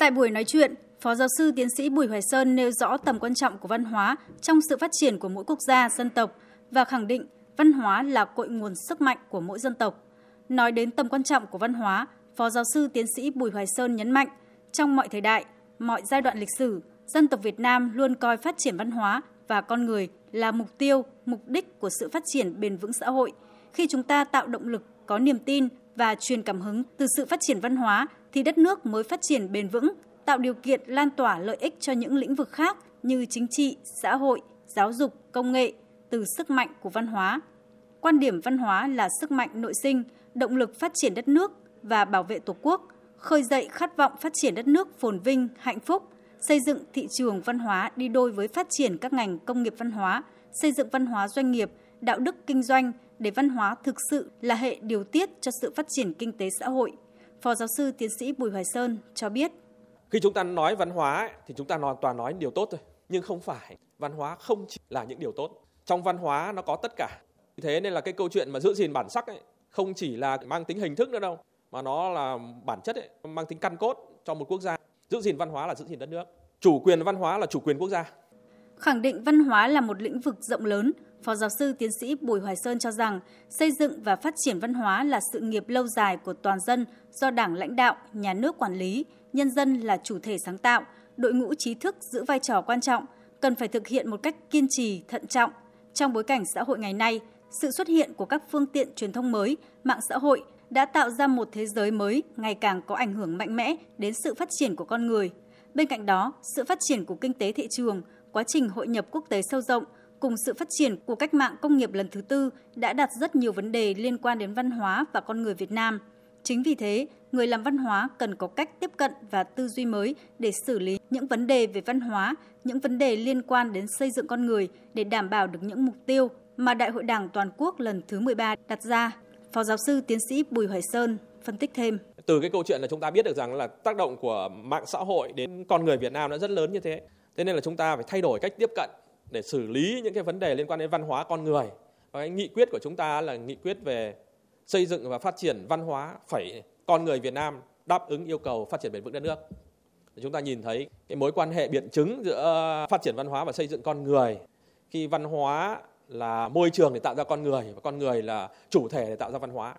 Tại buổi nói chuyện, Phó giáo sư tiến sĩ Bùi Hoài Sơn nêu rõ tầm quan trọng của văn hóa trong sự phát triển của mỗi quốc gia, dân tộc và khẳng định văn hóa là cội nguồn sức mạnh của mỗi dân tộc. Nói đến tầm quan trọng của văn hóa, Phó giáo sư tiến sĩ Bùi Hoài Sơn nhấn mạnh, trong mọi thời đại, mọi giai đoạn lịch sử, dân tộc Việt Nam luôn coi phát triển văn hóa và con người là mục tiêu, mục đích của sự phát triển bền vững xã hội. Khi chúng ta tạo động lực, có niềm tin và truyền cảm hứng từ sự phát triển văn hóa thì đất nước mới phát triển bền vững, tạo điều kiện lan tỏa lợi ích cho những lĩnh vực khác như chính trị, xã hội, giáo dục, công nghệ từ sức mạnh của văn hóa. Quan điểm văn hóa là sức mạnh nội sinh, động lực phát triển đất nước và bảo vệ Tổ quốc, khơi dậy khát vọng phát triển đất nước phồn vinh, hạnh phúc, xây dựng thị trường văn hóa đi đôi với phát triển các ngành công nghiệp văn hóa, xây dựng văn hóa doanh nghiệp, đạo đức kinh doanh để văn hóa thực sự là hệ điều tiết cho sự phát triển kinh tế xã hội. Phó giáo sư tiến sĩ Bùi Hoài Sơn cho biết. Khi chúng ta nói văn hóa thì chúng ta hoàn toàn nói điều tốt thôi, nhưng không phải văn hóa không chỉ là những điều tốt. Trong văn hóa nó có tất cả. Thế nên là cái câu chuyện mà giữ gìn bản sắc ấy không chỉ là mang tính hình thức nữa đâu, mà nó là bản chất ấy, mang tính căn cốt cho một quốc gia. Giữ gìn văn hóa là giữ gìn đất nước. Chủ quyền văn hóa là chủ quyền quốc gia. Khẳng định văn hóa là một lĩnh vực rộng lớn, Phó giáo sư tiến sĩ Bùi Hoài Sơn cho rằng xây dựng và phát triển văn hóa là sự nghiệp lâu dài của toàn dân do Đảng lãnh đạo, nhà nước quản lý, nhân dân là chủ thể sáng tạo, đội ngũ trí thức giữ vai trò quan trọng, cần phải thực hiện một cách kiên trì, thận trọng. Trong bối cảnh xã hội ngày nay, sự xuất hiện của các phương tiện truyền thông mới, mạng xã hội đã tạo ra một thế giới mới ngày càng có ảnh hưởng mạnh mẽ đến sự phát triển của con người. Bên cạnh đó, sự phát triển của kinh tế thị trường, quá trình hội nhập quốc tế sâu rộng cùng sự phát triển của cách mạng công nghiệp lần thứ tư đã đặt rất nhiều vấn đề liên quan đến văn hóa và con người Việt Nam. Chính vì thế, người làm văn hóa cần có cách tiếp cận và tư duy mới để xử lý những vấn đề về văn hóa, những vấn đề liên quan đến xây dựng con người để đảm bảo được những mục tiêu mà Đại hội Đảng toàn quốc lần thứ 13 đặt ra. Phó giáo sư tiến sĩ Bùi Hoài Sơn phân tích thêm. Từ cái câu chuyện là chúng ta biết được rằng là tác động của mạng xã hội đến con người Việt Nam đã rất lớn như thế. Thế nên là chúng ta phải thay đổi cách tiếp cận để xử lý những cái vấn đề liên quan đến văn hóa con người. Và cái nghị quyết của chúng ta là nghị quyết về xây dựng và phát triển văn hóa phải con người Việt Nam đáp ứng yêu cầu phát triển bền vững đất nước. Chúng ta nhìn thấy cái mối quan hệ biện chứng giữa phát triển văn hóa và xây dựng con người. Khi văn hóa là môi trường để tạo ra con người và con người là chủ thể để tạo ra văn hóa